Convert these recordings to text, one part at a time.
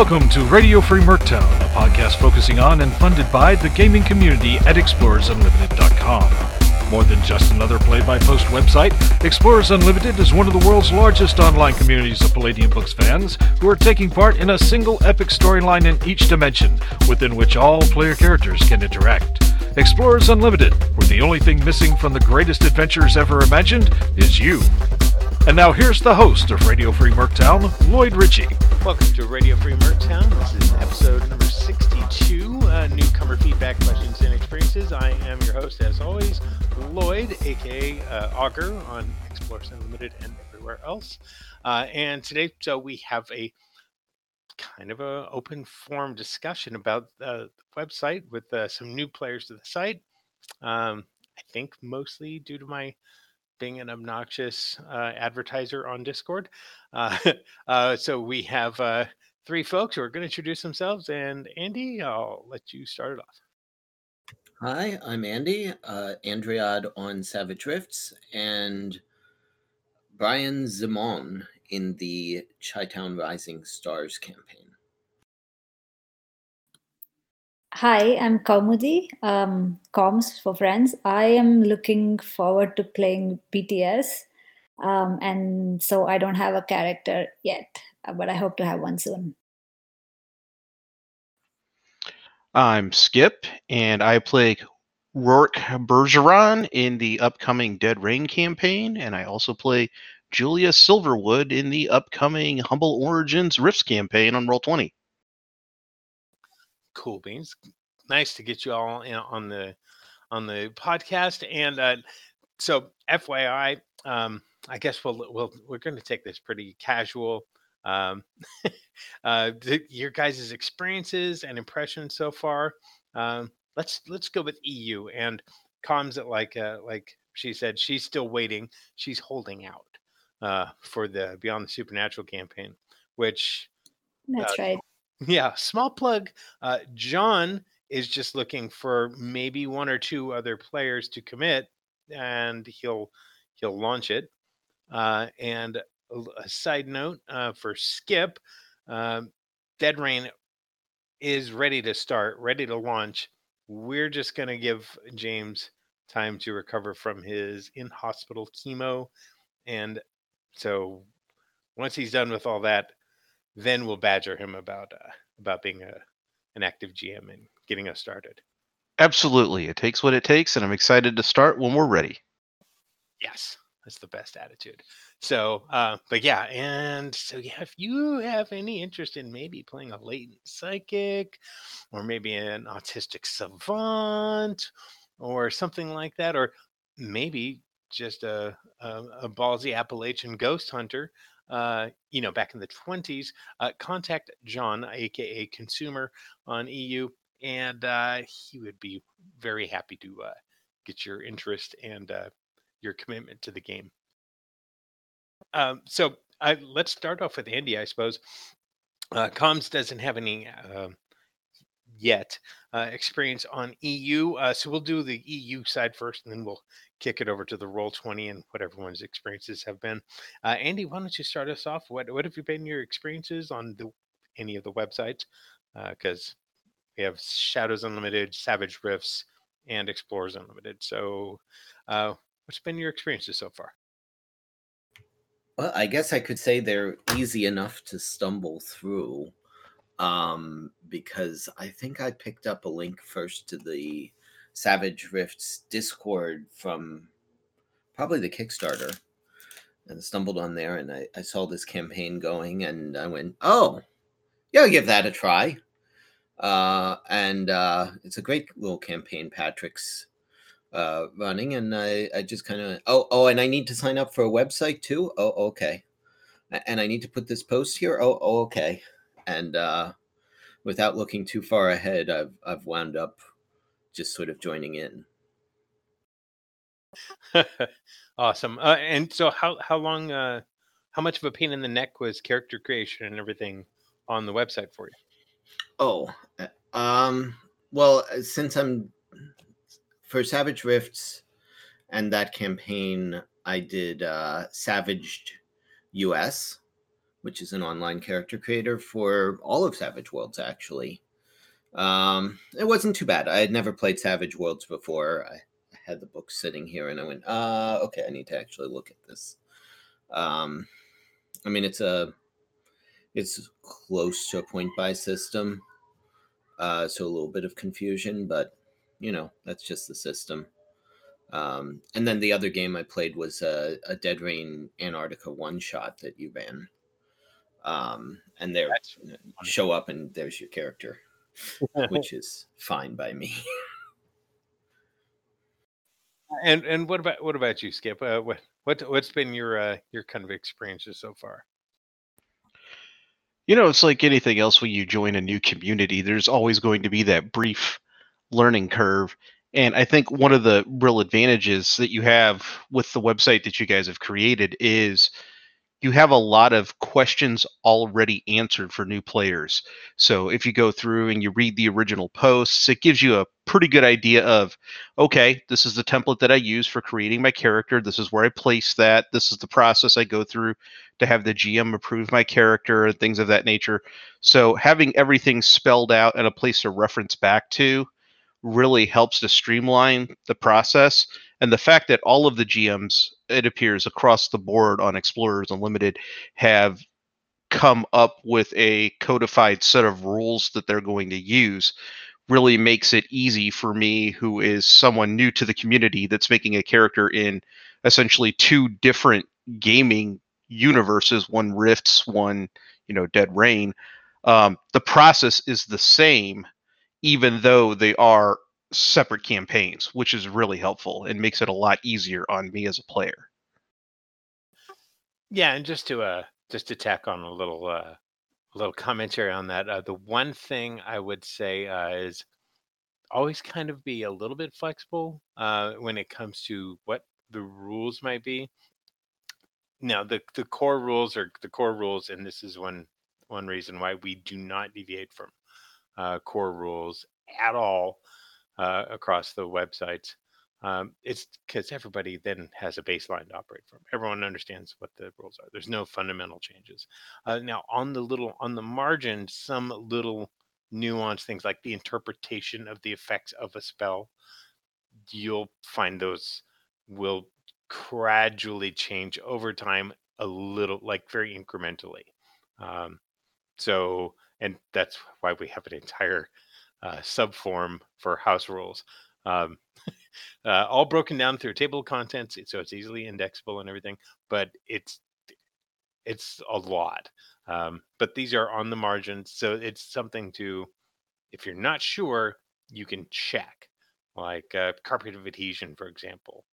Welcome to Radio Free Merctown, a podcast focusing on and funded by the gaming community at ExplorersUnlimited.com. More than just another play by post website, Explorers Unlimited is one of the world's largest online communities of Palladium Books fans who are taking part in a single epic storyline in each dimension, within which all player characters can interact. Explorers Unlimited, where the only thing missing from the greatest adventures ever imagined is you. And now here's the host of Radio Free Merctown, Lloyd Ritchey. Welcome to Radio Free Merctown. This is episode number 62, uh, newcomer feedback, questions, and experiences. I am your host, as always, Lloyd, aka uh, Augur on Explorers Unlimited and everywhere else. Uh, and today, so we have a kind of a open forum discussion about uh, the website with uh, some new players to the site. Um, I think mostly due to my being an obnoxious uh, advertiser on Discord. Uh, uh, so we have uh, three folks who are going to introduce themselves. And Andy, I'll let you start it off. Hi, I'm Andy, uh, Andriod on Savage Rifts, and Brian Zimon in the Chi-Town Rising Stars campaign. Hi, I'm Kaumudi, um, Kaumz for Friends. I am looking forward to playing BTS, um, and so I don't have a character yet, uh, but I hope to have one soon. I'm Skipp, and I play Rourke Bergeron in the upcoming Dead Rain campaign, and I also play Julia Silverwood in the upcoming Humble Origins Rifts campaign on Roll20. Cool beans. Nice to get you all in on the on the podcast. And uh, so, FYI, um, I guess we'll, we'll we're going to take this pretty casual. Um, uh, your guys' experiences and impressions so far. Um, let's let's go with EU and Kaumz it like uh, like she said. She's still waiting. She's holding out uh, for the Beyond the Supernatural campaign, which That's Uh, right. yeah, small plug. Uh, John is just looking for maybe one or two other players to commit, and he'll he'll launch it. Uh, and a side note uh, for Skipp, um, Dead Rain is ready to start, ready to launch. We're just gonna give James time to recover from his in hospital chemo, and so once he's done with all that, then we'll badger him about uh, about being a an active GM and getting us started. Absolutely. It takes what it takes, and I'm excited to start when we're ready. Yes, that's the best attitude. So, uh, but yeah, and so yeah, if you have any interest in maybe playing a latent psychic, or maybe an autistic savant, or something like that, or maybe just a a, a ballsy Appalachian ghost hunter, uh, you know, back in the twenties, uh, contact John, aka Consumer, on EU, and uh, he would be very happy to uh, get your interest and uh, your commitment to the game. Um, so I, let's start off with Andy, I suppose. Uh, Kaumz doesn't have any um yet uh, experience on EU, uh, so we'll do the EU side first, and then we'll kick it over to the Roll Twenty and what everyone's experiences have been. Uh, Andy, why don't you start us off? What what have you been your experiences on the any of the websites? Because we have Shadows Unlimited, Savage Rifts, and Explorers Unlimited. So, uh, what's been your experiences so far? Well, I guess I could say they're easy enough to stumble through um, because I think I picked up a link first to the Savage Rifts Discord from probably the Kickstarter and stumbled on there and I, I saw this campaign going and I went, oh, yeah, I'll give that a try. Uh, and uh, it's a great little campaign Patrick's uh, running, and I, I just kind of oh oh, and I need to sign up for a website too. Oh okay, and I need to put this post here. Oh, oh okay, and uh, without looking too far ahead, I've I've wound up just sort of joining in. awesome. Uh, and so, how how long? Uh, how much of a pain in the neck was character creation and everything on the website for you? Oh, uh, um, well, uh, since I'm for Savage Rifts and that campaign, I did uh, Savaged US, which is an online character creator for all of Savage Worlds, actually. Um, it wasn't too bad. I had never played Savage Worlds before. I, I had the book sitting here and I went, uh, okay, I need to actually look at this. Um, I mean, it's a it's close to a point buy system, uh, so a little bit of confusion, but you know that's just the system. Um, and then the other game I played was a, a Dead Rain Antarctica one shot that you ran. Um, and there, show up and there's your character, which is fine by me. and and what about what about you, Skipp? Uh, what what what's been your uh, your kind of experiences so far? You know, it's like anything else when you join a new community, there's always going to be that brief learning curve. And I think one of the real advantages that you have with the website that you guys have created is you have a lot of questions already answered for new players. So if you go through and you read the original posts, it gives you a pretty good idea of okay, this is the template that I use for creating my character. This is where I place that. This is the process I go through to have the GM approve my character and things of that nature. So having everything spelled out and a place to reference back to really helps to streamline the process and the fact that all of the GMs, it appears across the board on Explorers Unlimited, have come up with a codified set of rules that they're going to use really makes it easy for me who is someone new to the community that's making a character in essentially two different gaming universes one rifts one you know dead rain um, the process is the same even though they are separate campaigns, which is really helpful and makes it a lot easier on me as a player. Yeah, and just to uh just to tack on a little uh a little commentary on that, uh, the one thing I would say uh, is always kind of be a little bit flexible uh, when it comes to what the rules might be. Now, the the core rules are the core rules, and this is one one reason why we do not deviate from uh, core rules at all uh, across the websites. Um, it's because everybody then has a baseline to operate from. Everyone understands what the rules are. There's no fundamental changes. Uh, now, on the little on the margin, some little nuanced things like the interpretation of the effects of a spell, you'll find those will gradually change over time, a little, like very incrementally. Um, so, and that's why we have an entire uh, subform for house rules. Um, uh, all broken down through table of contents, so it's easily indexable and everything. But it's it's a lot. Um, but these are on the margins, so it's something to, if you're not sure, you can check. Like uh, carpet of adhesion, for example.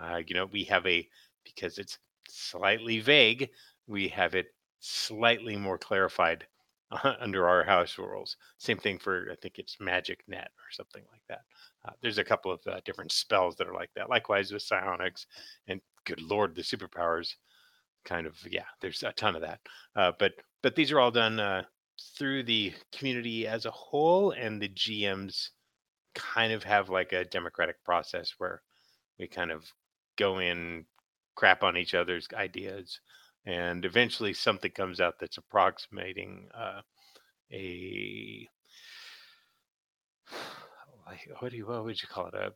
Uh, you know, we have a because it's slightly vague. We have it slightly more clarified under our house rules. Same thing for I think it's Magic Net or something like that. Uh, there's a couple of uh, different spells that are like that. Likewise with psionics, and good lord, the superpowers. Kind of yeah, there's a ton of that. Uh, but but these are all done uh, through the community as a whole, and the GMs kind of have like a democratic process where we kind of go in, crap on each other's ideas, and eventually something comes out that's approximating uh, a what do you what would you call it? A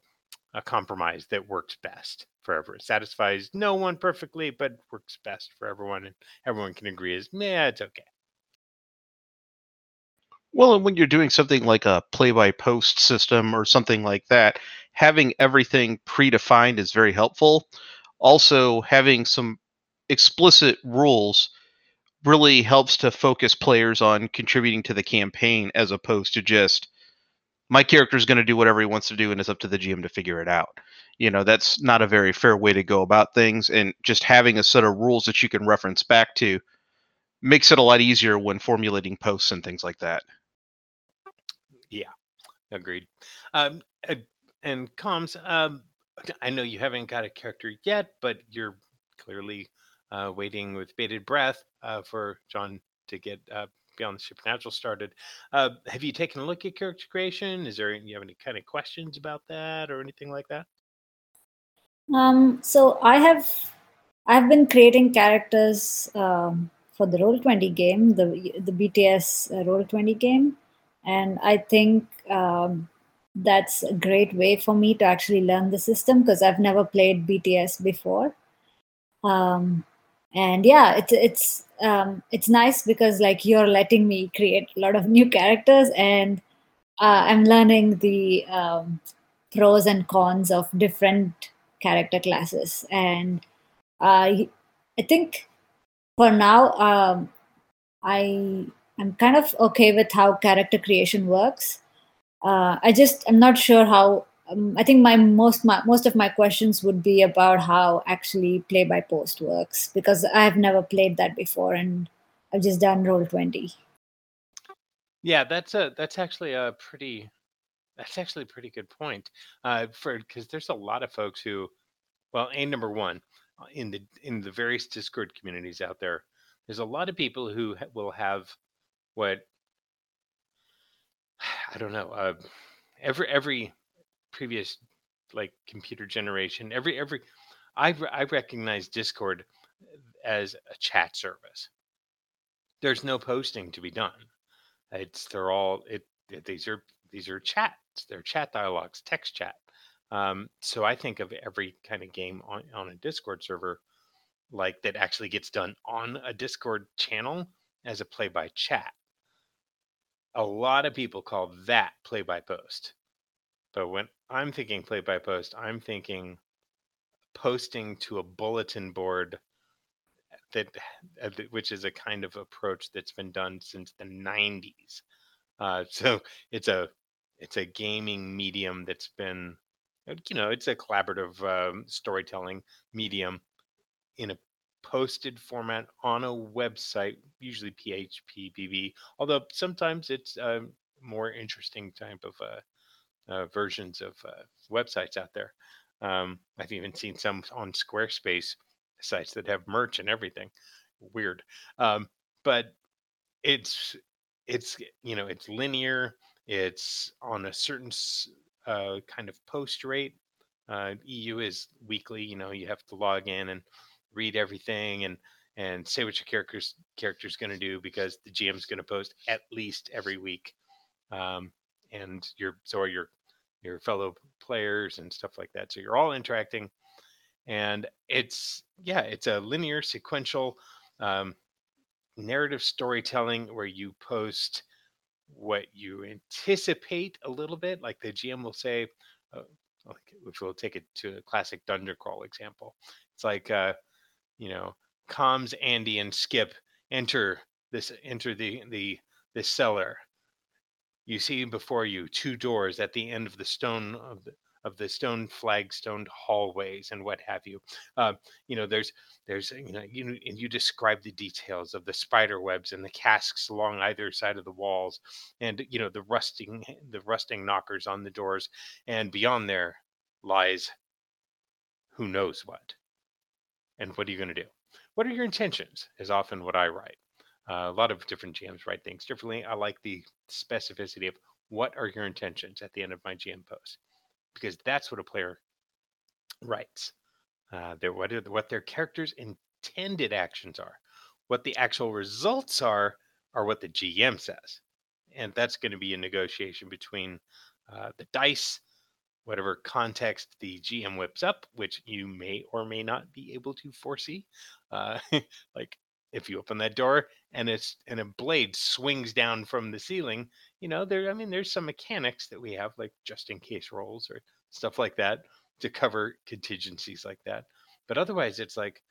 a compromise that works best for everyone. Satisfies no one perfectly but works best for everyone and everyone can agree is yeah it's okay. Well and when you're doing something like a play by post system or something like that having everything predefined is very helpful. Also having some explicit rules really helps to focus players on contributing to the campaign as opposed to just my character is going to do whatever he wants to do and it's up to the GM to figure it out. You know, that's not a very fair way to go about things and just having a set of rules that you can reference back to makes it a lot easier when formulating posts and things like that. Yeah, agreed. Um, and Kaumz, um, I know you haven't got a character yet, but you're clearly uh, waiting with bated breath uh, for John to get uh, Beyond the Supernatural started. Uh, have you taken a look at character creation? Is there you have any kind of questions about that or anything like that? Um, so I have I've been creating characters um, for the roll 20 game the the bts uh, roll 20 game and i think um, that's a great way for me to actually learn the system because i've never played bts before um, and yeah it's it's um, it's nice because like you're letting me create a lot of new characters and uh, i'm learning the um, pros and cons of different character classes. And uh, i think for now um, i i'm kind of okay with how character creation works. Uh, i just i'm not sure how um, I think my most my, most of my questions would be about how actually play by post works because I have never played that before and I've just done roll twenty. Yeah, that's a that's actually a pretty that's actually a pretty good point. Uh, for because there's a lot of folks who, well, a number one uh, in the in the various Discord communities out there, there's a lot of people who will have what I don't know. Uh, every every previous like computer generation every every i i recognize discord as a chat service. There's no posting to be done. It's they're all it, it these are these are chats. They're chat dialogues text chat. Um, so i think of every kind of game on, on a discord server like that actually gets done on a discord channel as a play by chat a lot of people call that play by post but when I'm thinking play by post, I'm thinking posting to a bulletin board that uh, which is a kind of approach that's been done since the 90s. Uh, so it's a it's a gaming medium that's been uh, you know it's a collaborative um, storytelling medium in a posted format on a website usually phpBB although sometimes it's a more interesting type of uh, uh, versions of uh, websites out there. Um, I've even seen some on Squarespace sites that have merch and everything. Weird, um, but it's it's you know it's linear. It's on a certain uh, kind of post rate. Uh, EU is weekly. You know, you have to log in and read everything and and say what your character's character's going to do because the GM's going to post at least every week. Um, and your so are your your fellow players and stuff like that. So you're all interacting, and it's yeah, it's a linear, sequential um, narrative storytelling where you post what you anticipate a little bit. Like the GM will say, uh, we'll take it to a classic dungeon crawl example, it's like uh, you know, Kaumz Andy and Skipp enter this enter the the the cellar you see before you two doors at the end of the stone of the of the stone flagstoned hallways and what have you. Uh, you know, there's there's you know you and you describe the details of the spider webs and the casks along either side of the walls, and you know the rusting the rusting knockers on the doors, and beyond there lies who knows what. And what are you going to do? What are your intentions? Is often what I write. Uh, a lot of different GMs write things differently. I like the specificity of what are your intentions at the end of my GM post, because that's what a player writes. Uh, their, what, are, what their characters' intended actions are. What the actual results are, are what the GM says. And that's going to be a negotiation between uh, the dice, whatever context the GM whips up, which you may or may not be able to foresee. Uh, like if you open that door and it's and a blade swings down from the ceiling you know there i mean there's some mechanics that we have like just in case rolls or stuff like that to cover contingencies like that. But otherwise it's like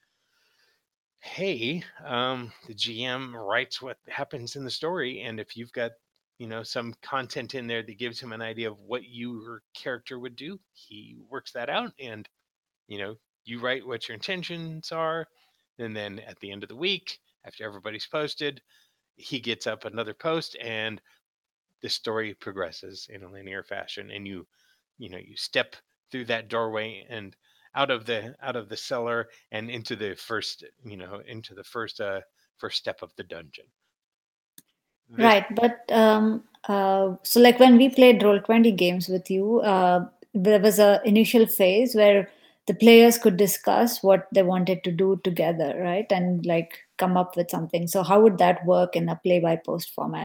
hey um the gm writes what happens in the story and if you've got you know some content in there that gives him an idea of what your character would do he works that out and you know you write what your intentions are and then at the end of the week, after everybody's posted, he gets up another post and the story progresses in a linear fashion. And you, you know, you step through that doorway and out of the out of the cellar and into the first, you know, into the first uh first step of the dungeon. This- right, but um, uh, so like when we played roll twenty games with you, uh, there was a initial phase where the players could discuss what they wanted to do together, right? And like come up with something. So how would that work in a play by post format?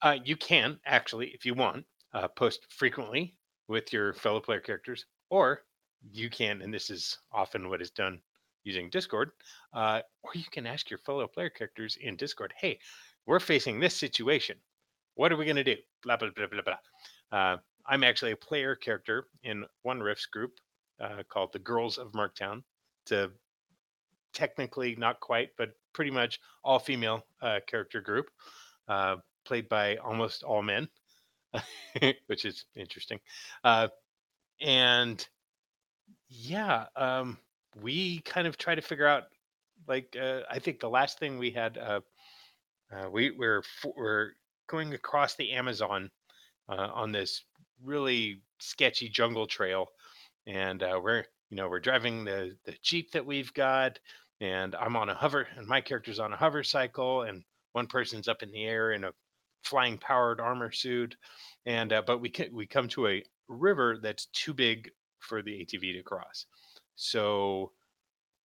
Uh, you can actually, if you want, uh, post frequently with your fellow player characters, or you can, and this is often what is done using Discord, uh, or you can ask your fellow player characters in Discord, hey, we're facing this situation. What are we going to do? Blah, blah, blah, blah, blah. Uh, I'm actually a player character in one Rifts group uh, called the Girls of Merctown. It's a technically not quite, but pretty much all female uh, character group, uh, played by almost all men, which is interesting. Uh, and yeah, um, we kind of try to figure out. Like, uh, I think the last thing we had, uh, we we're we're going across the Amazon on this really sketchy jungle trail, and uh, we're you know we're driving the the jeep that we've got, and I'm on a hover, and my character's on a hover cycle, and one person's up in the air in a flying powered armor suit, and uh, but we can, we come to a river that's too big for the ATV to cross, so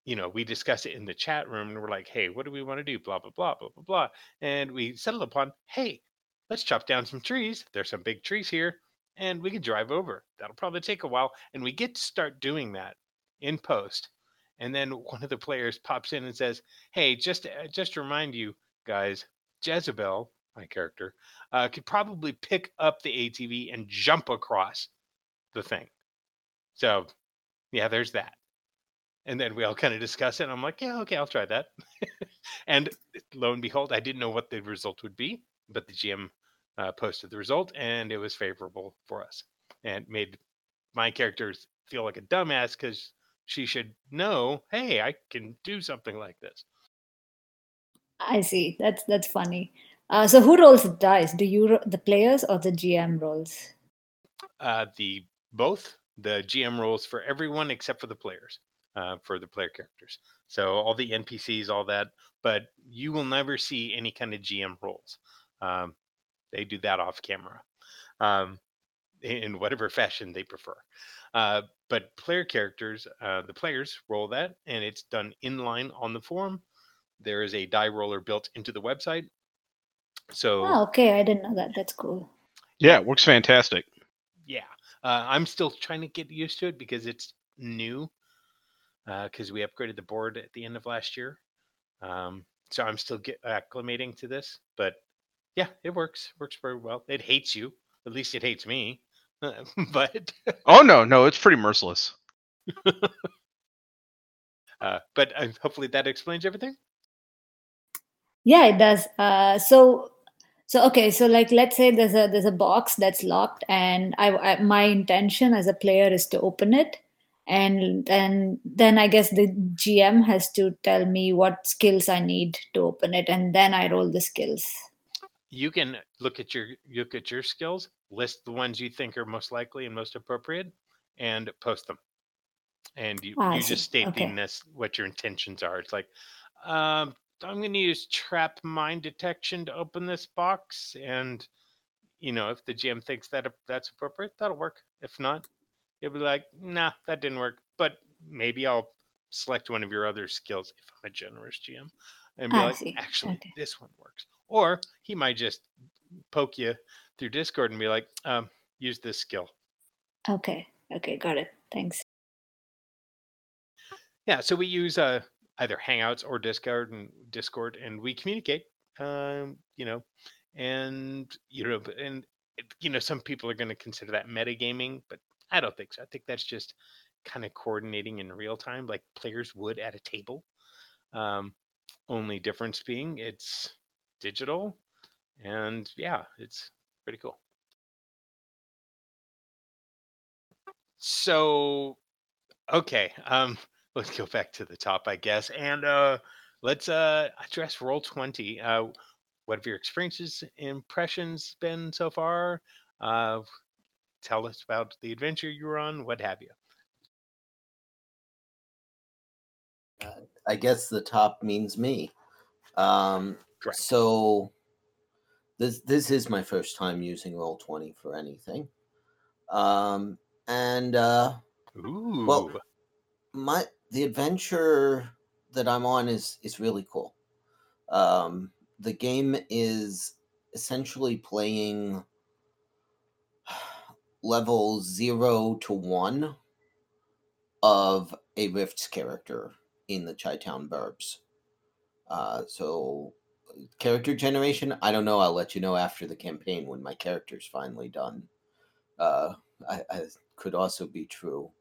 you know, we discuss it in the chat room and we're like, hey, what do we want to do? Blah, blah, blah, blah, blah, blah. And we settle upon, hey, let's chop down some trees. There's some big trees here and we can drive over. That'll probably take a while. And we get to start doing that in post. And then one of the players pops in and says, hey, just, uh, just to remind you guys, Jezebel, my character, uh, could probably pick up the ATV and jump across the thing. So, yeah, there's that and then we all kind of discuss it. And I'm like, yeah, okay, I'll try that. and lo and behold, I didn't know what the result would be, but the GM uh, posted the result, and it was favorable for us, and made my characters feel like a dumbass because she should know, hey, I can do something like this. I see. That's that's funny. Uh, so who rolls the dice? Do you the players or the GM rolls? Uh, the both the GM rolls for everyone except for the players uh, for the player characters. So all the NPCs, all that, but you will never see any kind of GM rolls. Um, they do that off camera, um, in whatever fashion they prefer. Uh, but player characters, uh, the players roll that, and it's done inline on the form. There is a die roller built into the website. So, oh, okay, I didn't know that. That's cool. Yeah, it works fantastic. Yeah, uh, I'm still trying to get used to it because it's new because uh, we upgraded the board at the end of last year. Um, so I'm still get acclimating to this, but yeah, it works. Works very well. It hates you. At least it hates me. but oh no, no, it's pretty merciless. uh, but uh, hopefully that explains everything. Yeah, it does. Uh, so so okay, so like let's say there's a there's a box that's locked, and I, I my intention as a player is to open it and then then i guess the gm has to tell me what skills i need to open it and then i roll the skills you can look at your look at your skills list the ones you think are most likely and most appropriate and post them and you, ah, you just state okay. this what your intentions are it's like um, i'm going to use trap mine detection to open this box and you know if the gm thinks that that's appropriate that'll work if not you'll be like, nah, that didn't work. But maybe I'll select one of your other skills if I'm a generous GM and be like, actually, okay. this one works. Or he might just poke you through Discord and be like, um, use this skill. Okay. Okay. Got it. Thanks. Yeah. So we use uh, either Hangouts or Discord and Discord, and we communicate. Um, you know, and you know, and you know, some people are going to consider that metagaming, but I don't think so. I think that's just kind of coordinating in real time, like players would at a table. Um, only difference being it's digital, and yeah, it's pretty cool. So, okay, um, let's go back to the top, I guess, and uh, let's uh, address roll twenty. Uh, what have your experiences, impressions been so far? Uh, tell us about the adventure you were on, what have you. Uh, I guess the top means me. Um, Correct. So this this is my first time using Roll Twenty for anything, um, and uh, Ooh. well, my the adventure that I'm on is is really cool. Um, the game is essentially playing level zero to one of a Rifts character in the Chi Town Burbs. Uh, so character generation, I don't know. I'll let you know after the campaign when my character's finally done. Uh, I, I could also be true.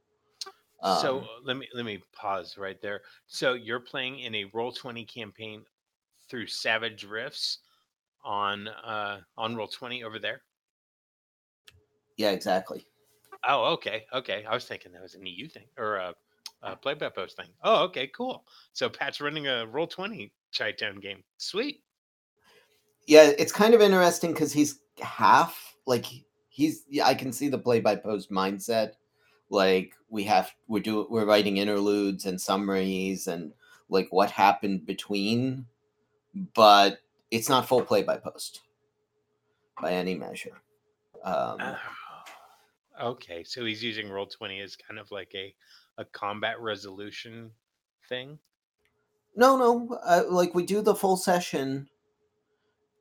so Um, uh, let me let me pause right there. So you're playing in a roll twenty campaign through Savage Rifts on uh on roll twenty over there. yeah, exactly. Oh, okay, okay. I was thinking that was an EU thing or a, a play by post thing. Oh, okay, cool. So Pat's running a roll twenty Chi Town game. Sweet. Yeah, it's kind of interesting because he's half like he's. Yeah, I can see the play by post mindset. Like we have, we're do we're writing interludes and summaries and like what happened between, but it's not full play by post by any measure. Um, Oh, okay, so he's using roll twenty as kind of like a a combat resolution thing. No, no. Uh, like we do the full session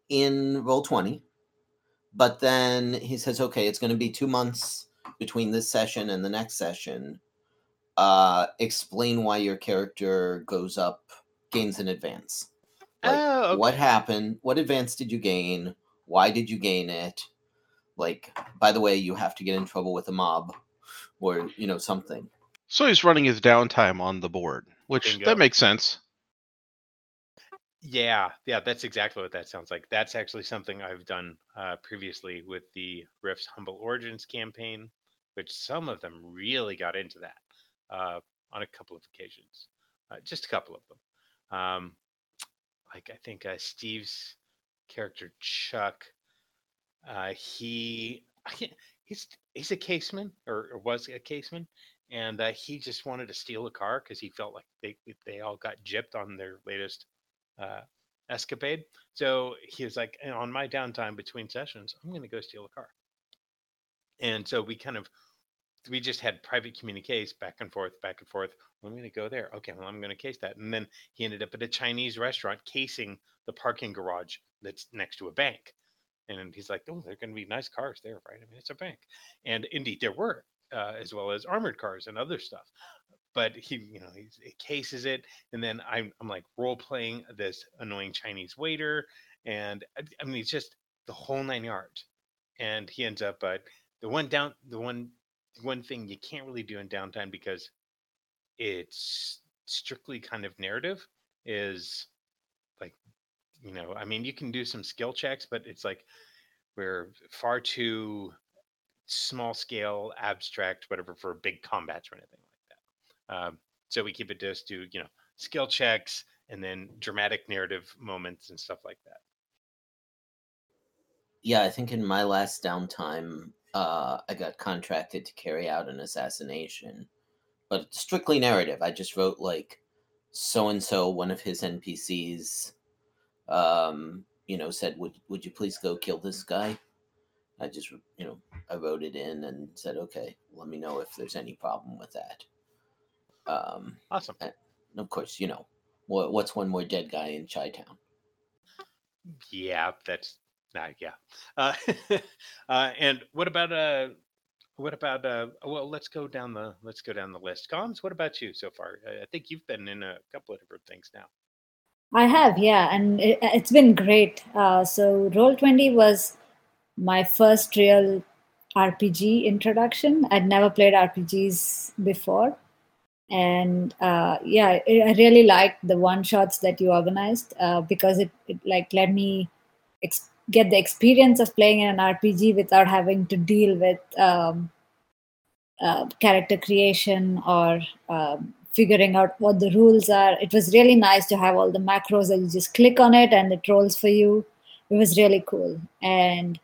in roll twenty, but then he says, "Okay, it's going to be two months between this session and the next session. Uh, explain why your character goes up, gains an advance. Like, oh, okay. what happened? What advance did you gain? Why did you gain it? Like, by the way, you have to get in trouble with a mob, or you know something. So he's running his downtime on the board, which Bingo. that makes sense. Yeah, yeah, that's exactly what that sounds like. That's actually something I've done uh, previously with the Rift's Humble Origins campaign, which some of them really got into that uh, on a couple of occasions, uh, just a couple of them. Um, like I think uh, Steve's character Chuck, uh, he I can't- he's he's a caseman or, or was a caseman, and uh, he just wanted to steal a car because he felt like they they all got gypped on their latest uh, escapade. So he was like, on my downtime between sessions, I'm going to go steal a car. And so we kind of, we just had private communiques back and forth, back and forth. I'm going to go there. Okay, well, I'm going to case that. And then he ended up at a Chinese restaurant casing the parking garage that's next to a bank. And he's like, oh, there are going to be nice cars there, right? I mean, it's a bank. And indeed, there were, uh, as well as armored cars and other stuff. But he, you know, he cases it, and then I'm, I'm like role playing this annoying Chinese waiter, and I, I mean, it's just the whole nine yards. And he ends up, uh, the one down, the one, one thing you can't really do in downtime because it's strictly kind of narrative is like, you know, I mean, you can do some skill checks, but it's like we're far too small scale, abstract, whatever, for big combats or anything like that. Um, so we keep it just to you know skill checks and then dramatic narrative moments and stuff like that. Yeah, I think in my last downtime, uh, I got contracted to carry out an assassination, but strictly narrative. I just wrote like so and so, one of his NPCs, um, you know, said, "Would would you please go kill this guy?" I just, you know, I wrote it in and said, "Okay, let me know if there's any problem with that." Um, Awesome. and of course, you know, what what's one more dead guy in Chi Town? Yeah, that's not yeah. Uh, uh, and what about uh, what about uh? Well, let's go down the let's go down the list. Kaumz, what about you so far? I I think you've been in a couple of different things now. I have, yeah, and it, it's been great. Uh, so, Roll20 was my first real RPG introduction. I'd never played RPGs before. And uh, yeah, I really liked the one shots that you organized uh, because it, it like let me ex- get the experience of playing in an RPG without having to deal with um, uh, character creation or um, figuring out what the rules are. It was really nice to have all the macros that you just click on it and it rolls for you. It was really cool. And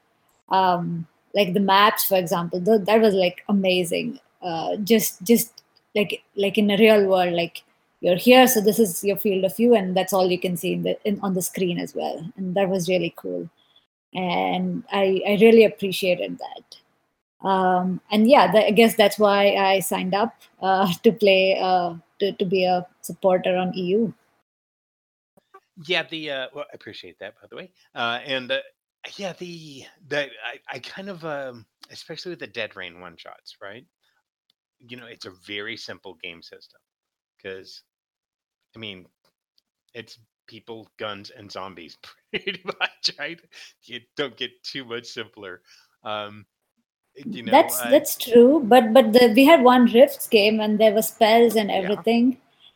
um, like the maps, for example, th- that was like amazing. Uh, just just like like in a real world, like you're here, so this is your field of view, and that's all you can see in the in, on the screen as well. And that was really cool. And I I really appreciated that. um, and yeah, I guess that's why I signed up uh, to play uh, to to be a supporter on EU. Yeah, the uh, well, I appreciate that by the way, uh, and uh, yeah, the that I, I kind of um, especially with the Dead Rain one shots, right? You know, it's a very simple game system because, I mean, it's people, guns, and zombies pretty much, right? You don't get too much simpler. Um, you know, that's I- that's true, but but the, we had one Rifts game and there were spells and Yeah.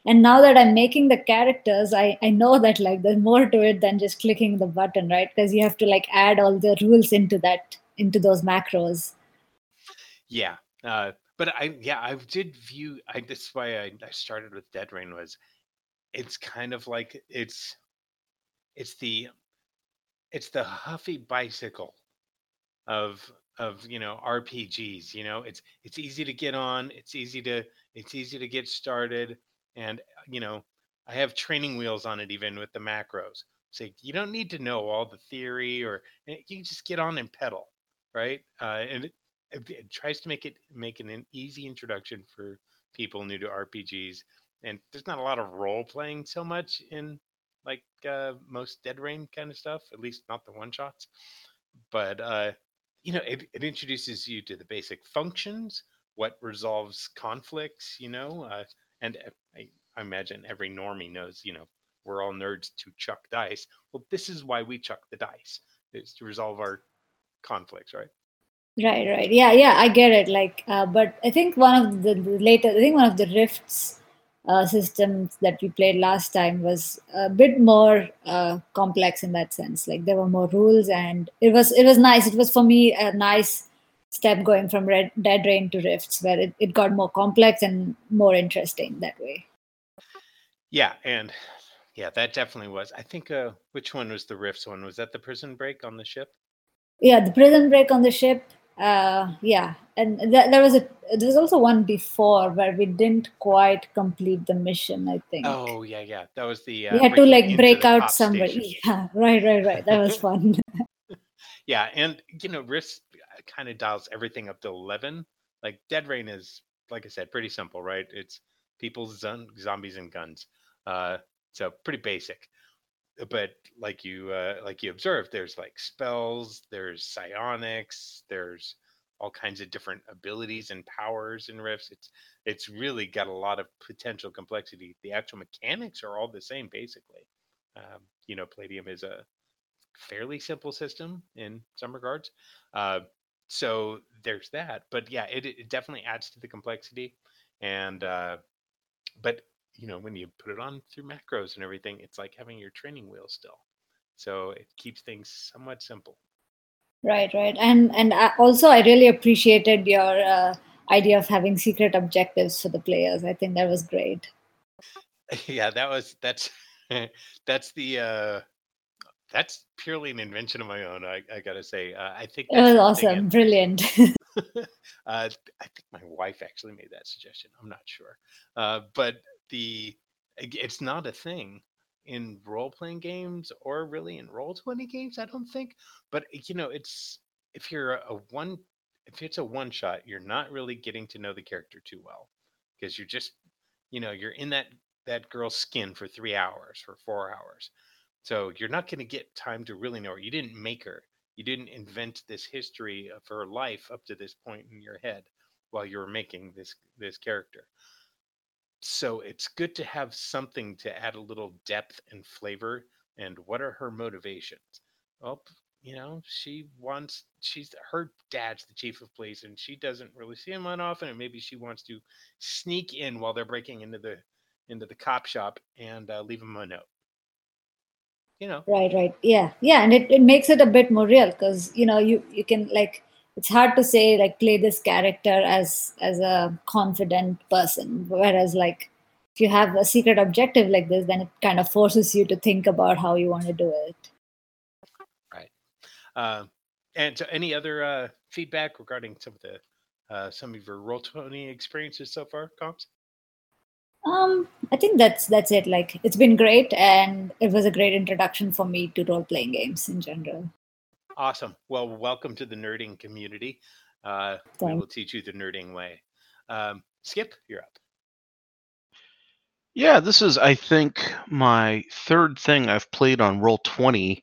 And now that I'm making the characters, I, I know that like there's more to it than just clicking the button, right? Because you have to like add all the rules into that into those macros. Yeah. Uh, but I, yeah, I did view. I that's why I, I started with Dead Rain was, it's kind of like it's, it's the, it's the huffy bicycle, of of you know RPGs. You know, it's it's easy to get on. It's easy to it's easy to get started, and you know, I have training wheels on it even with the macros. So you don't need to know all the theory, or eh, you just get on and pedal, right? Uh, and it, it, tries to make it make an easy introduction for people new to RPGs. And there's not a lot of role playing so much in like uh, most Dead Rain kind of stuff, at least not the one shots. But uh, you know, it, it introduces you to the basic functions, what resolves conflicts, you know, uh, and I, I imagine every normie knows, you know, we're all nerds to chuck dice. Well, this is why we chuck the dice. is to resolve our conflicts, right? Right, right. Yeah, yeah, I get it. Like, uh, but I think one of the, the later, I think one of the Rifts uh, systems that we played last time was a bit more uh, complex in that sense. Like, there were more rules, and it was it was nice. It was for me a nice step going from Red, Dead Rain to Rifts, where it, it got more complex and more interesting that way. Yeah, and yeah, that definitely was. I think uh which one was the Rifts one? Was that the prison break on the ship? Yeah, the prison break on the ship. Uh, yeah, and th- there was a there was also one before where we didn't quite complete the mission. I think. Oh yeah, yeah. That was the uh, we had to like break out station. Yeah, right, right, right. That was fun. Yeah, and you know, Rifts kind of dials everything up to eleven. Like Dead Rain is, like I said, pretty simple, right? It's people, zon- zombies, and guns. Uh, so pretty basic. But like you, uh, like you observed, there's like spells, there's psionics, there's all kinds of different abilities and powers and Rifts. It's it's really got a lot of potential complexity. The actual mechanics are all the same, basically. Um, you know, Palladium is a fairly simple system in some regards. Uh, so there's that. But yeah, it, it definitely adds to the complexity. And uh, but you know, when you put it on through macros and everything, it's like having your training wheels still. So it keeps things somewhat simple. right, right. And and I, also, I really appreciated your uh, idea of having secret objectives for the players. I think that was great. yeah, that was that's that's the uh that's purely an invention of my own. I, I gotta say, uh, I think that's was awesome, in- brilliant. uh, I think my wife actually made that suggestion. I'm not sure, uh, but the it's not a thing in role playing games or really in roll twenty games. I don't think, but you know, it's if you're a, a one if it's a one shot, you're not really getting to know the character too well because you're just you know you're in that that girl's skin for three hours or four hours, so you're not going to get time to really know her. You didn't make her you didn't invent this history of her life up to this point in your head while you were making this this character so it's good to have something to add a little depth and flavor and what are her motivations well you know she wants she's her dad's the chief of police and she doesn't really see him that often and maybe she wants to sneak in while they're breaking into the into the cop shop and uh, leave him a note you know. Right right. Yeah yeah and it, it makes it a bit more real because you know you you can like it's hard to say like play this character as as a confident person whereas like if you have a secret objective like this then it kind of forces you to think about how you want to do it. Right. Uh, and so, any other uh, feedback regarding some of the uh, some of your roll twenty experiences so far, comps? Um i think that's that's it like it's been great and it was a great introduction for me to role playing games in general Awesome. Well, welcome to the nerding community. Uh, we will teach you the nerding way. Um, Skipp, you're up. Yeah, this is, I think, my third thing I've played on Roll20.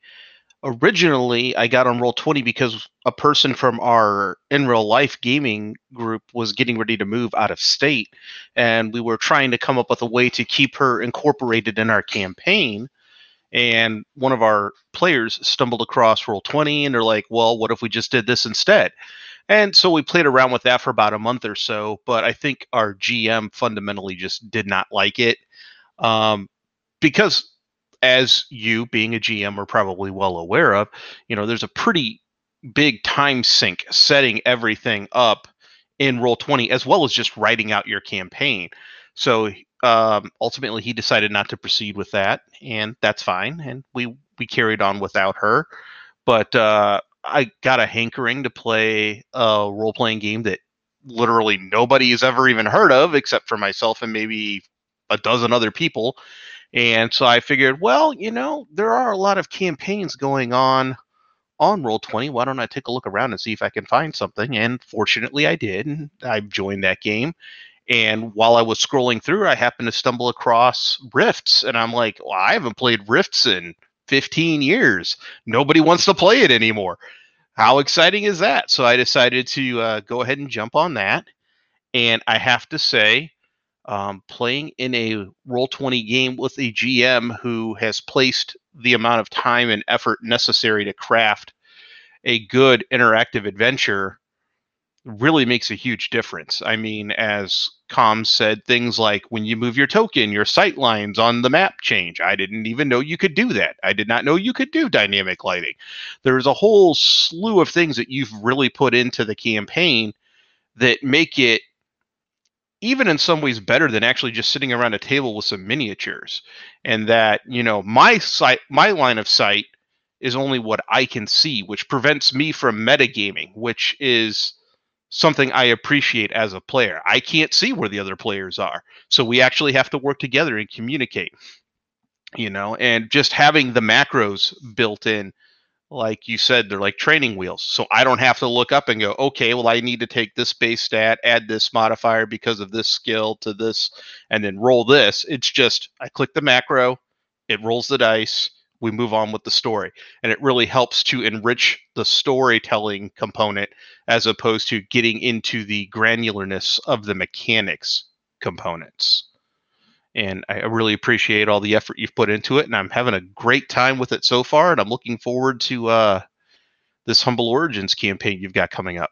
Originally, I got on Roll20 because a person from our in real life gaming group was getting ready to move out of state, and we were trying to come up with a way to keep her incorporated in our campaign. And one of our players stumbled across Roll20, and they're like, well, what if we just did this instead? And so we played around with that for about a month or so, but I think our GM fundamentally just did not like it. Um, because as you being a GM are probably well aware of, you know, there's a pretty big time sink setting everything up in Roll20 as well as just writing out your campaign. So um, ultimately he decided not to proceed with that, and that's fine. And we we carried on without her. But uh, I got a hankering to play a role playing game that literally nobody has ever even heard of except for myself and maybe a dozen other people. And so I figured, well, you know, there are a lot of campaigns going on on Roll20. Why don't I take a look around and see if I can find something? And fortunately, I did. And I joined that game. And while I was scrolling through, I happened to stumble across Rifts. And I'm like, well, I haven't played Rifts in 15 years. Nobody wants to play it anymore. How exciting is that? So I decided to uh, go ahead and jump on that. And I have to say, um, playing in a Roll20 game with a GM who has placed the amount of time and effort necessary to craft a good interactive adventure really makes a huge difference. I mean, as Kaumz said, things like when you move your token, your sight lines on the map change. I didn't even know you could do that. I did not know you could do dynamic lighting. There's a whole slew of things that you've really put into the campaign that make it even in some ways better than actually just sitting around a table with some miniatures. And that you know my sight my line of sight is only what i can see which prevents me from metagaming which is something i appreciate as a player. I can't see where the other players are. So we actually have to work together and communicate you know and just having the macros built in like you said, they're like training wheels. So I don't have to look up and go, okay, well, I need to take this base stat, add this modifier because of this skill to this, and then roll this. It's just I click the macro, it rolls the dice, we move on with the story. And it really helps to enrich the storytelling component as opposed to getting into the granularness of the mechanics components and I really appreciate all the effort you've put into it. And I'm having a great time with it so far, and I'm looking forward to uh, this Humble Origins campaign you've got coming up.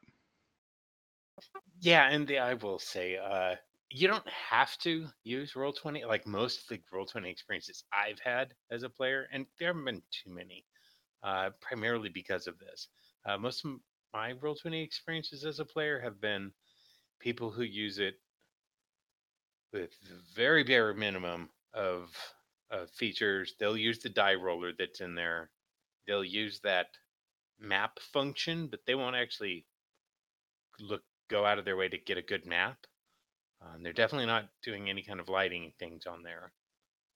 Yeah, and the, I will say, uh, you don't have to use Roll Twenty. Like most of the Roll Twenty experiences I've had as a player, and there haven't been too many, uh, primarily because of this. Uh, most of my Roll Twenty experiences as a player have been people who use it with very bare minimum of features. They'll use the die roller that's in there. They'll use that map function, but they won't actually look go out of their way to get a good map. Um, they're definitely not doing any kind of lighting things on there,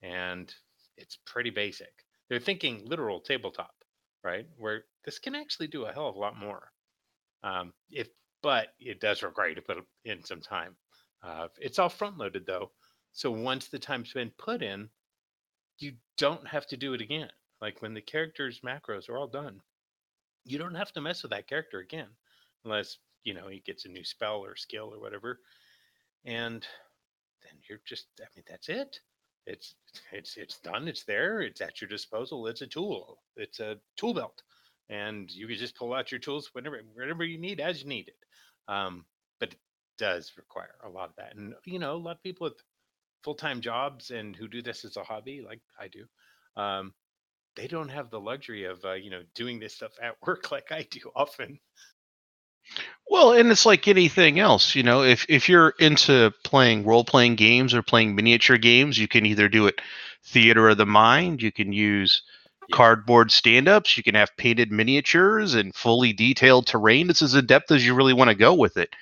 and it's pretty basic. They're thinking literal tabletop, right? Where this can actually do a hell of a lot more. Um, if but it does require you to put in some time. Uh, it's all front loaded though. So once the time's been put in, you don't have to do it again. Like when the character's macros are all done, you don't have to mess with that character again unless, you know, he gets a new spell or skill or whatever. And then you're just I mean that's it. It's it's it's done, it's there, it's at your disposal. It's a tool. It's a tool belt. And you can just pull out your tools whenever whenever you need as you need it. Um, does require a lot of that. And you know, a lot of people with full-time jobs and who do this as a hobby, like I do, um, they don't have the luxury of uh, you know doing this stuff at work like I do often. Well, and it's like anything else, you know, if if you're into playing role-playing games or playing miniature games, you can either do it theater of the mind, you can use Yeah. cardboard stand-ups, you can have painted miniatures and fully detailed terrain. It's as in depth as you really want to go with it.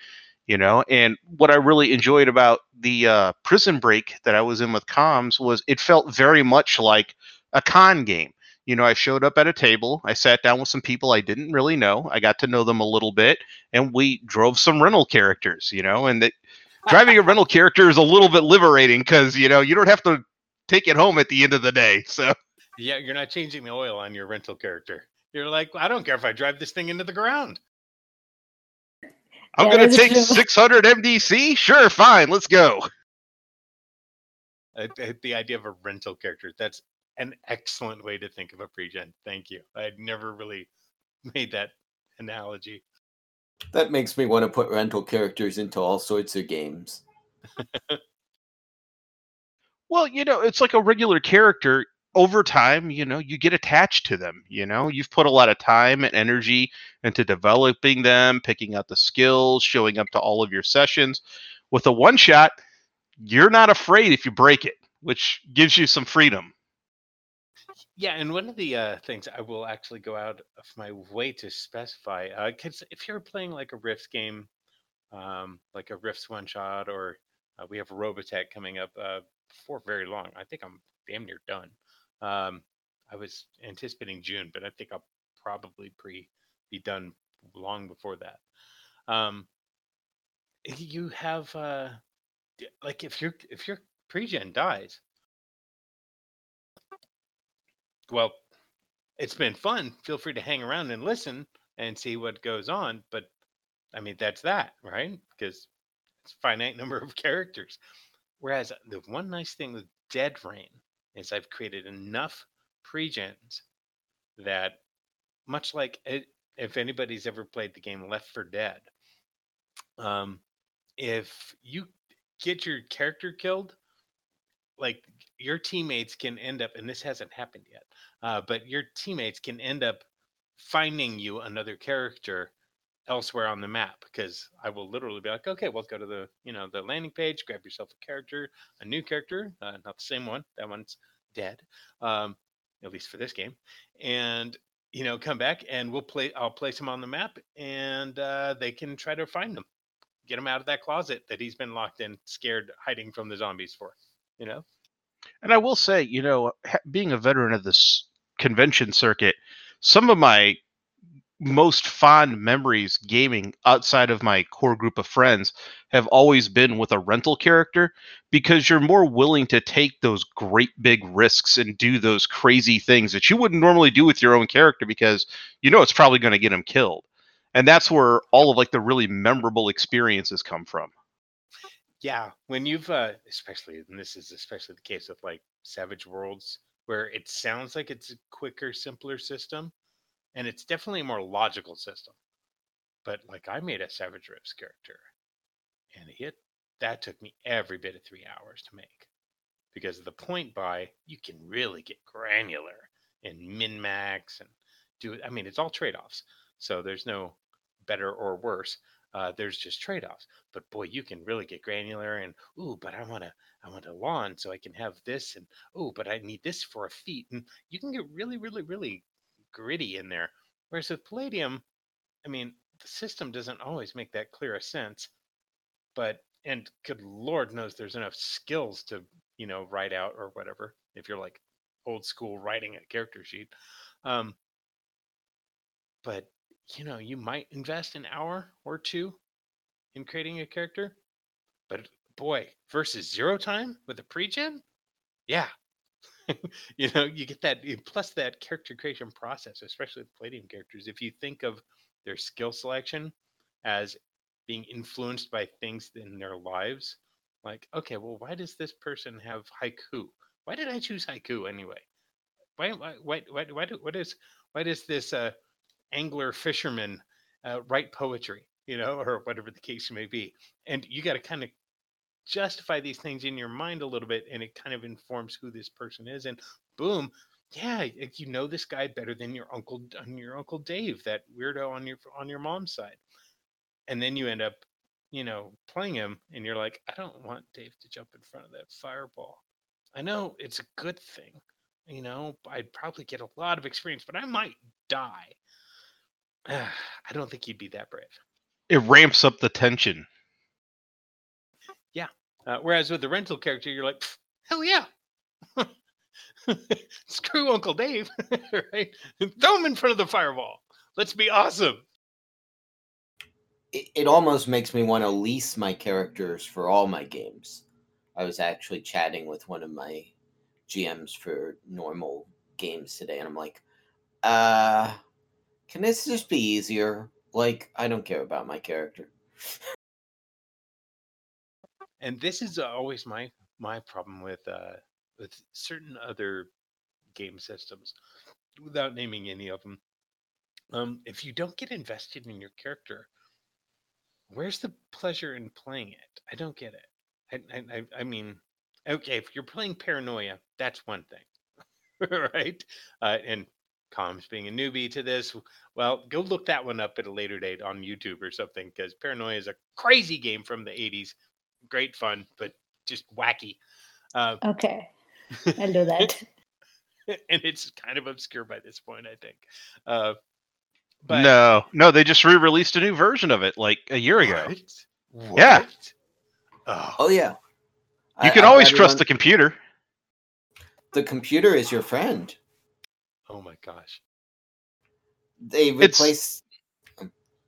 You know and what i really enjoyed about the uh, prison break that i was in with Kaumz was it felt very much like a con game you know, I showed up at a table. I sat down with some people I didn't really know. I got to know them a little bit, and we drove some rental characters. You know, and that driving a rental character is a little bit liberating because you know you don't have to take it home at the end of the day. So Yeah, you're not changing the oil on your rental character. You're like, I don't care if I drive this thing into the ground. I'm Yeah, gonna take true. 600 MDC. Sure, fine, let's go. Uh, uh, the idea of a rental character. That's an excellent way to think of a pregen. Thank you. I'd never really made that analogy. That makes me want to put rental characters into all sorts of games. Well, you know, it's like a regular character. Over time, you know, you get attached to them. You know, you've put a lot of time and energy into developing them, picking out the skills, showing up to all of your sessions. With a one shot, you're not afraid if you break it, which gives you some freedom. Yeah, and one of the uh, things I will actually go out of my way to specify, because if you're playing like a Rifts game, um, like a Rifts one shot, or uh, we have Robotech coming up uh, before very long. I think I'm damn near done. Um, I was anticipating June, but I think I'll probably pre be done long before that. Um, you have uh, like if your if your pregen dies, well, it's been fun. Feel free to hang around and listen and see what goes on. But I mean, that's that, right? Because it's finite number of characters. Whereas the one nice thing with Dead Rain is I've created enough pregens that, much like it, if anybody's ever played the game Left for Dead, um, if you get your character killed, like your teammates can end up, and this hasn't happened yet, uh, but your teammates can end up finding you another character elsewhere on the map because I will literally be like, okay, well, go to the you know the landing page, grab yourself a character, a new character, uh, not the same one. That one's dead, um, at least for this game, and you know come back and we'll play. I'll place him on the map, and uh, they can try to find him, get him out of that closet that he's been locked in, scared, hiding from the zombies for. You know, And I will say, you know, being a veteran of this convention circuit, some of my most fond memories gaming outside of my core group of friends have always been with a rental character because you're more willing to take those great big risks and do those crazy things that you wouldn't normally do with your own character because you know it's probably going to get him killed. And that's where all of like the really memorable experiences come from. yeah when you've uh especially and this is especially the case with like savage worlds where it sounds like it's a quicker simpler system and it's definitely a more logical system. But like i made a Savage Rifts character and it that took me every bit of three hours to make because of the point buy you can really get granular and min max and do i mean it's all trade-offs. So there's no better or worse uh, there's just trade-offs. But boy you can really get granular and ooh but i want to i want a lawn so i can have this and oh but i need this for a feat. And you can get really really really gritty in there. Whereas with palladium i mean the system doesn't always make that clear a sense but and good lord knows there's enough skills to you know write out or whatever if you're like old school writing a character sheet. Um but you know you might invest an hour or two in creating a character but boy versus zero time with a pre-gen? Yeah you know you get that eh, plus that character creation process especially with palladium characters if you think of their skill selection as being influenced by things in their lives like okay well why does this person have haiku? Why did i choose haiku anyway? Why why why why, why do, what is why does this uh angler fisherman uh, write poetry? You know or whatever the case may be. And you got to kind of justify these things in your mind a little bit and it kind of informs who this person is and boom yeah you know this guy better than your uncle your uncle dave that weirdo on your on your mom's side. And then you end up you know playing him and you're like i don't want dave to jump in front of that fireball. I know it's a good thing you know i'd probably get a lot of experience but i might die. I don't think you'd be that brave. It ramps up the tension. Uh, whereas with the rental character, you're like, "Pff, hell yeah. Screw Uncle Dave, right? Throw him in front of the firewall. Let's be awesome. It, it almost makes me want to lease my characters for all my games. I was actually chatting with one of my GMs for normal games today, and I'm like, uh, can this just be easier? Like, I don't care about my character. and this is always my my problem with uh with certain other game systems without naming any of them um if you don't get invested in your character where's the pleasure in playing it? I don't get it. I i, I- I mean okay if you're playing paranoia that's one thing right? Uh and Kaumz being a newbie to this well go look that one up at a later date on youtube or something because paranoia is a crazy game from the 80s great fun but just wacky uh, Okay, I'll do that. and it's kind of obscure by this point, I think. Uh, but no, no, they just re-released a new version of it like a year ago. What? Yeah. What? Oh, Oh yeah, You I- can I always got it trust the computer. the computer is your friend. oh my gosh. They It's- replaced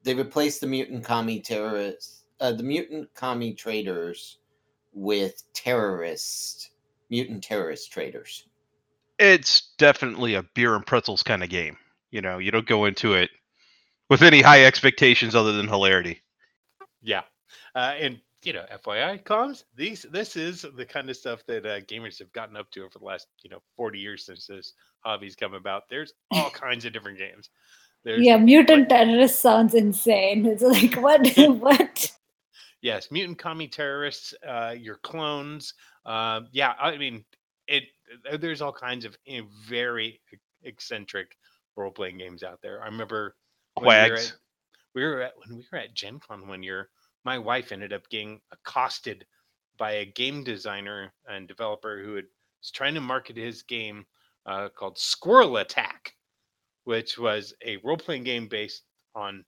they replaced the mutant commie terrorists, uh, the mutant commie traders, with terrorist mutant terrorist traders. It's definitely a beer and pretzels kind of game. You know, you don't go into it with any high expectations other than hilarity. Yeah. Uh, and you know, FYI, Kaumz. These this is the kind of stuff that uh, gamers have gotten up to over the last you know forty years since this hobby's come about. There's all kinds of different games. There's Yeah, mutant terrorist sounds insane. It's like what? what? Yes, mutant commie terrorists, uh, your clones. Uh, yeah, I mean, it. uh, There's all kinds of eh, very eccentric role playing games out there. I remember when we were Quags. at, we were at when we were at Gen Con one year. My wife ended up getting accosted by a game designer and developer who had, was trying to market his game uh, called Squirrel Attack, which was a role playing game based on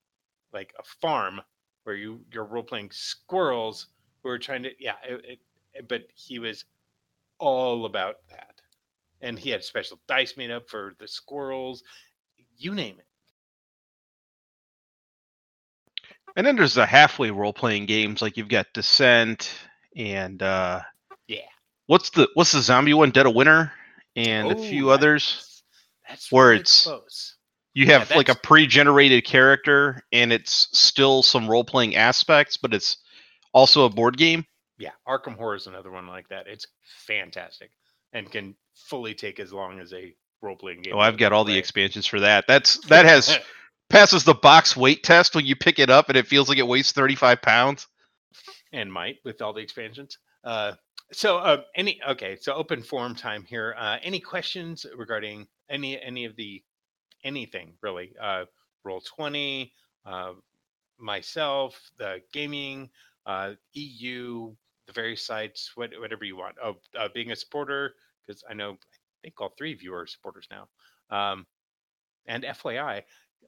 like a farm where you you're role playing squirrels who are trying to yeah it, it, but he was all about that and he had special dice made up for the squirrels you name it And then there's the halfway role playing games like you've got Descent and uh yeah what's the what's the zombie one? Dead of Winter and a few Oh, others. that's, that's where really it's- close You Yeah, have like a pre-generated character and it's still some role playing aspects, but it's also a board game. yeah arkham horror is another one like that it's fantastic and can fully take as long as a role-playing game Oh, I've got all the expansions for that. That's that has passes the box weight test when you pick it up and it feels like it weighs 35 pounds. and might with all the expansions. Uh, so uh, any okay, so open forum time here. Uh, any questions regarding any any of the anything really? Uh, Roll twenty, uh, myself, the gaming, uh, EU, the various sites, what, whatever you want. Oh, uh, being a supporter because I know I think all three of you are supporters now. Um, and FYI,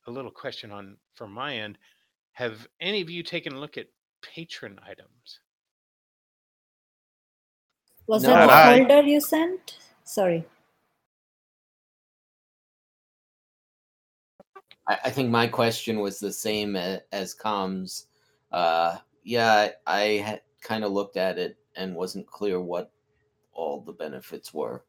a little question on from my end: Have any of you taken a look at patron items? Was No, that the I- folder you sent? Sorry. I, I think my question was the same as, as Kaumz's. Uh, yeah, I, I kind of looked at it and wasn't clear what all the benefits were.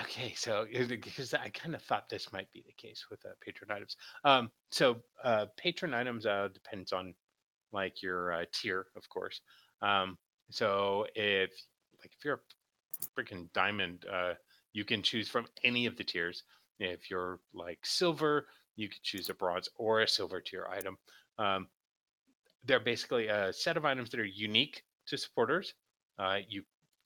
Okay, so because I kind of thought this might be the case with uh, patron items. Um, so uh, patron items uh, depends on like your uh, tier, of course. Um, so if like if you're a freaking diamond, uh, you can choose from any of the tiers. If you're like silver, you could choose a bronze or a silver tier item. Um, they're basically a set of items that are unique to supporters. Uh, you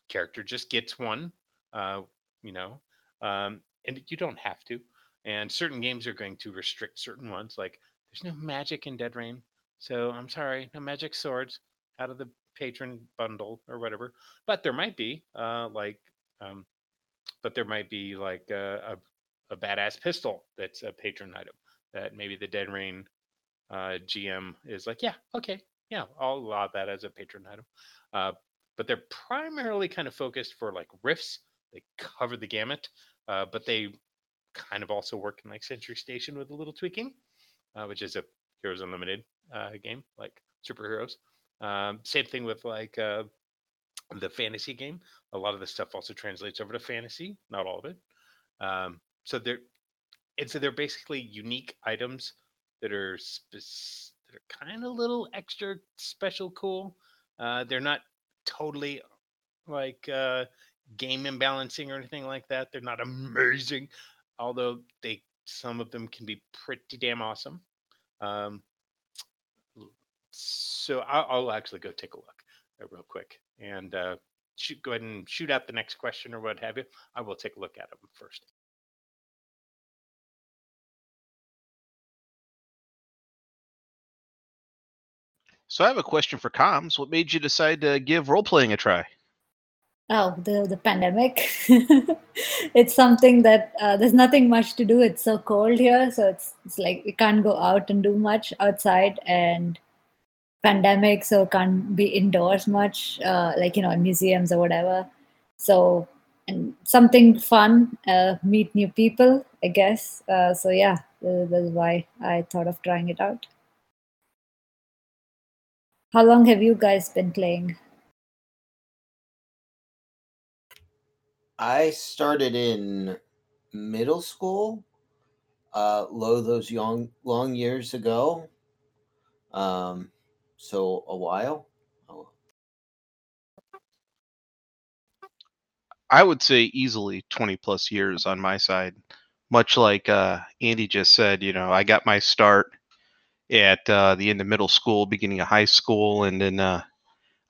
character just gets one. Uh, you know, um, and you don't have to. And certain games are going to restrict certain ones. Like there's no magic in Dead Rain, so I'm sorry, no magic swords out of the patron bundle or whatever. But there might be, uh, like, um, but there might be like a, a, a badass pistol that's a patron item that maybe the Dead Rain uh, GM is like, yeah, okay, yeah, I'll allow that as a patron item. Uh, but they're primarily kind of focused for like Rifts they cover the gamut, uh, but they kind of also work in like Century Station with a little tweaking, uh, which is a Heroes Unlimited uh, game, like superheroes. Um, same thing with like uh, the fantasy game. A lot of the stuff also translates over to fantasy, not all of it. Um, so they're and so they're basically unique items that are spec- that are kind of little extra special cool. Uh, they're not totally like uh, game imbalancing or anything like that. They're not amazing, although they some of them can be pretty damn awesome. Um, so I'll, I'll actually go take a look uh, real quick and uh, shoot, go ahead and shoot out the next question or what have you. I will take a look at them first. So I have a question for Kaumz. What made you decide to give role playing a try? Oh, the the pandemic. it's something that uh, there's nothing much to do. It's so cold here, so it's it's like we can't go out and do much outside, and pandemic, so can't be indoors much, uh, like you know, in museums or whatever. So and something fun, uh, meet new people, I guess. Uh, so yeah, that's why I thought of trying it out. How long have you guys been playing? I started in middle school, uh, low those young long years ago. Um, so a while. Oh, I would say easily 20 plus years on my side. Much like uh, Andy just said, you know, I got my start at uh, the end of middle school, beginning of high school, and then uh,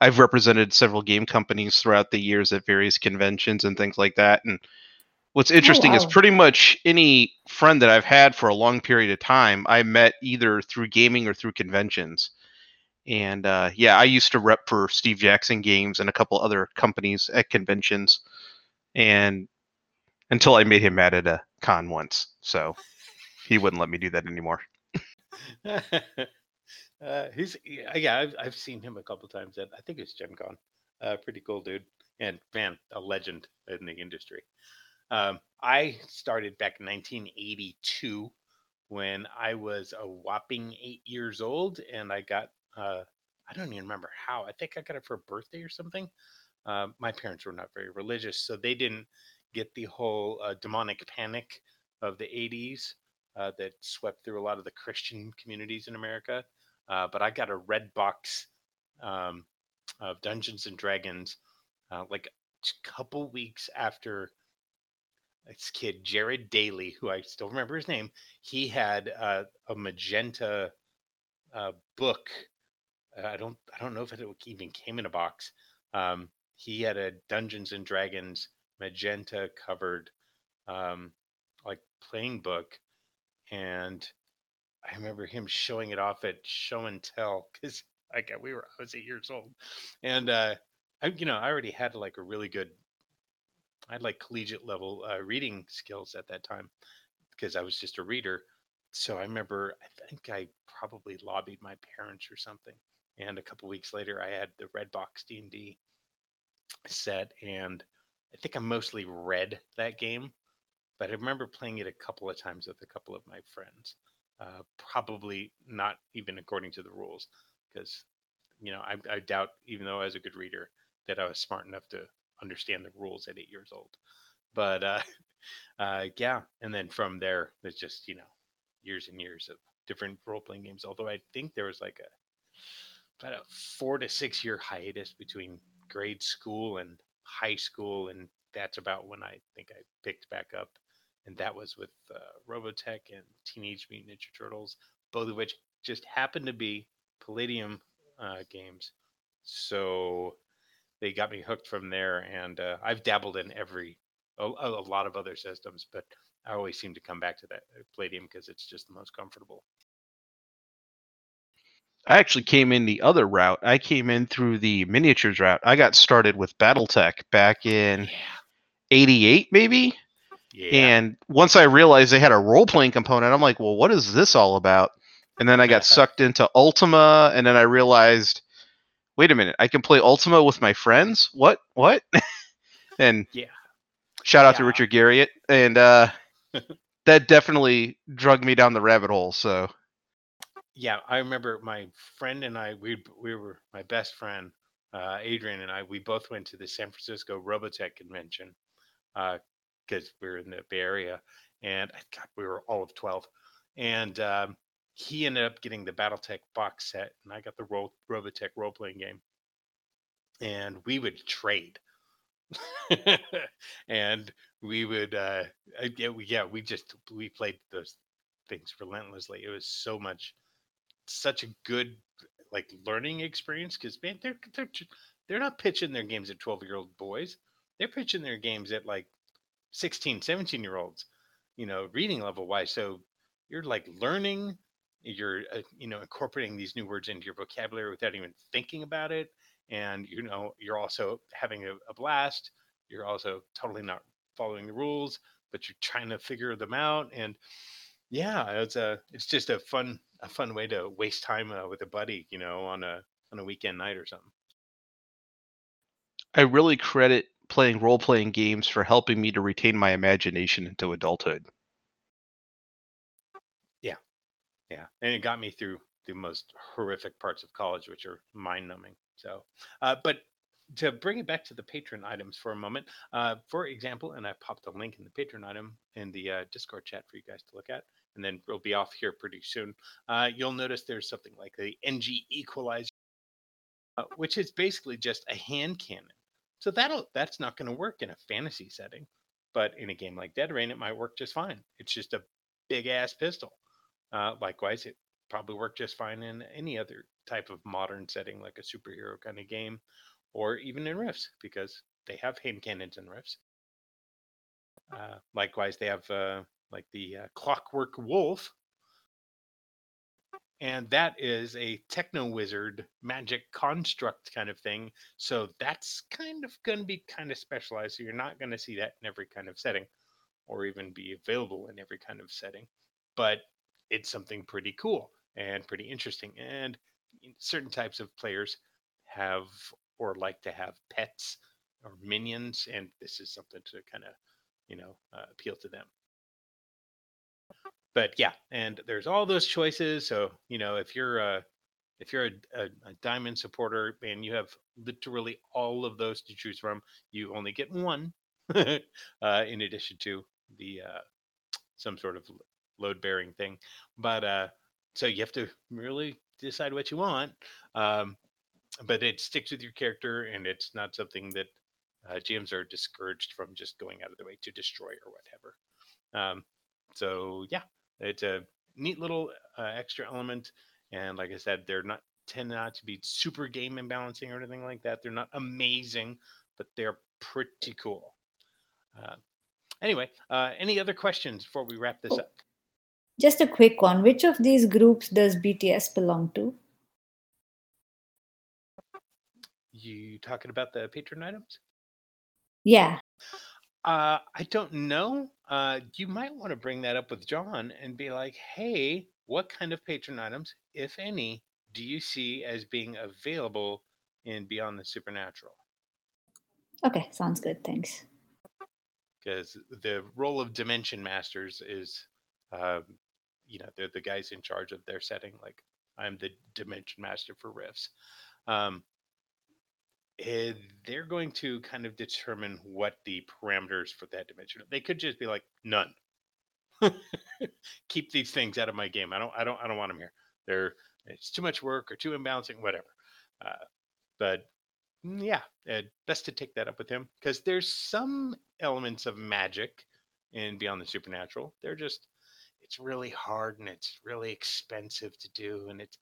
I've represented several game companies throughout the years at various conventions and things like that. And what's interesting is wow. pretty much any friend that I've had for a long period of time, I met either through gaming or through conventions. And uh, yeah, I used to rep for Steve Jackson Games and a couple other companies at conventions, and until I made him mad at a con once, so he wouldn't let me do that anymore. uh, he's yeah, I've, I've seen him a couple times at I think it's Gen Con. Uh, pretty cool dude, and man, a legend in the industry. Um, I started back in 1982 when I was a whopping eight years old, and I got uh, I don't even remember how. I think I got it for a birthday or something. Uh, my parents were not very religious, so they didn't get the whole uh, demonic panic of the 80s uh, that swept through a lot of the Christian communities in America. Uh, but I got a red box um, of Dungeons and Dragons uh, like a couple weeks after this kid Jared Daly, who I still remember his name. He had uh, a magenta uh, book. Uh, I don't I don't know if it even came in a box. Um, he had a Dungeons and Dragons magenta covered um, like playing book and I remember him showing it off at show and tell because like we were I was eight years old, and uh, I you know I already had like a really good, I had like collegiate level uh, reading skills at that time because I was just a reader. So I remember I think I probably lobbied my parents or something, and a couple weeks later I had the red box D and D set, and I think I mostly read that game but I remember playing it a couple of times with a couple of my friends. Uh, probably not even according to the rules, because you know I, I doubt, even though I was a good reader, that I was smart enough to understand the rules at eight years old. But uh, uh, yeah, and then from there, there's just you know years and years of different role playing games. Although I think there was like a about a four to six year hiatus between grade school and high school, and that's about when I think I picked back up and that was with uh, Robotech and Teenage Mutant Ninja Turtles, both of which just happened to be Palladium uh, games. So they got me hooked from there, and uh, I've dabbled in every a, a, lot of other systems, but I always seem to come back to that uh, Palladium because it's just the most comfortable. I actually came in the other route. I came in through the miniatures route. I got started with BattleTech back in '88, maybe. Yeah. And once I realized they had a role playing component, I'm like, well, what is this all about? And then I got sucked into Ultima, and then I realized, wait a minute, I can play Ultima with my friends. What? What? and yeah, Shout out to Richard Garriott, and uh, that definitely drug me down the rabbit hole. So yeah, I remember my friend and I. We we were my best friend, uh, Adrian and I. We both went to the San Francisco Robotech convention because we were in the Bay Area, and God, we were all of twelve, and um, he ended up getting the BattleTech box set, and I got the Ro- Robotech role playing game, and we would trade. and we would uh yeah we yeah we just we played those things relentlessly it was so much such a good like learning experience because man they're they're they're not pitching their games at 12 year old boys they're pitching their games at like 16 17 year olds you know reading level wise. So you're like learning you're uh, you know incorporating these new words into your vocabulary without even thinking about it. And you know you're also having a, a blast. You're also totally not following the rules but you're trying to figure them out. And yeah it's a it's just a fun a fun way to waste time uh, with a buddy you know on a on a weekend night or something. I really credit playing role playing games for helping me to retain my imagination into adulthood. yeah Yeah. and it got me through the most horrific parts of college which are mind numbing so uh, but to bring it back to the patron items for a moment uh, for example and i popped a link in the patron item in the uh, discord chat for you guys to look at and then we'll be off here pretty soon uh, you'll notice there's something like the ng equalizer uh, which is basically just a hand cannon so that'll that's not going to work in a fantasy setting but in a game like dead rain it might work just fine. It's just a big ass pistol. Uh, likewise, it probably worked just fine in any other type of modern setting, like a superhero kind of game, or even in Rifts, because they have hand cannons in Rifts. Uh, likewise, they have uh, like the uh, Clockwork Wolf, and that is a techno wizard magic construct kind of thing. So that's kind of going to be kind of specialized. So you're not going to see that in every kind of setting, or even be available in every kind of setting. But it's something pretty cool and pretty interesting. And certain types of players have or like to have pets or minions, and this is something to kind of, you know, uh, appeal to them. But yeah, and there's all those choices. So you know, if you're a if you're a, a, a diamond supporter and you have literally all of those to choose from, you only get one, uh, in addition to the uh, some sort of load bearing thing. But uh, so you have to really decide what you want. Um, but it sticks with your character, and it's not something that uh, GMs are discouraged from just going out of their way to destroy or whatever. Um, so yeah, it's a neat little uh, extra element. And like I said, they're not tend not to be super game imbalancing or anything like that. They're not amazing, but they're pretty cool. Uh, anyway, uh, any other questions before we wrap this up? Just a quick one. Which of these groups does BTS belong to? You talking about the patron items? Yeah. Uh, I don't know. Uh, you might want to bring that up with John and be like, hey, what kind of patron items, if any, do you see as being available in Beyond the Supernatural? Okay, sounds good. Thanks. Because the role of Dimension Masters is, um, you know, they're the guys in charge of their setting. Like, I'm the Dimension Master for Rifts. Um, eh, they're going to kind of determine what the parameters for that dimension. They could just be like none. Keep these things out of my game. I don't. I don't. I don't want them here. They're it's too much work or too imbalancing. Whatever. Uh, but mm, yeah, uh, best to take that up with him because there's some elements of magic in Beyond the Supernatural. They're just it's really hard and it's really expensive to do and it's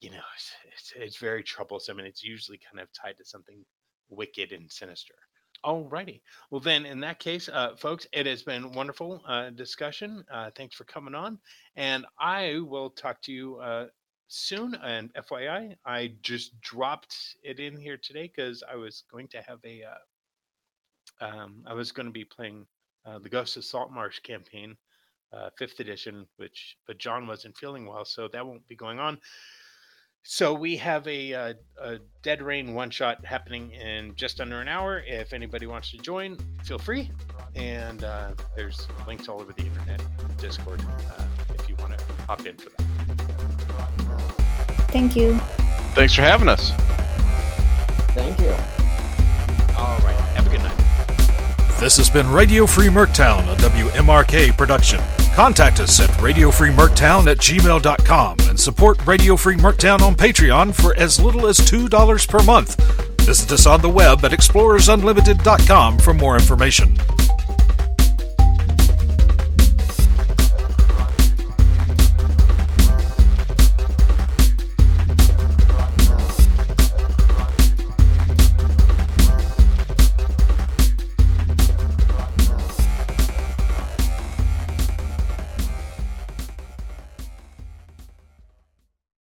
you know it's, it's, it's very troublesome and it's usually kind of tied to something wicked and sinister. Alrighty. Well then in that case uh, folks it has been wonderful uh, discussion uh, thanks for coming on and i will talk to you uh, soon and fyi i just dropped it in here today because i was going to have a uh, um, i was going to be playing uh, the ghost of salt marsh campaign fifth edition which but john wasn't feeling well so that won't be going on So we have a, uh, a Dead Rain one shot happening in just under an hour. If anybody wants to join, feel free. And uh, there's links all over the internet, Discord, uh, if you want to hop in for that. Thank you. Thanks for having us. Thank you. All right. Have a good night. This has been Radio Free Merctown, a WMRK production. Contact us at radiofreemerctown at gmail.com and support Radio Free Merctown on Patreon for as little as $2 per month. Visit us on the web at explorersunlimited.com for more information.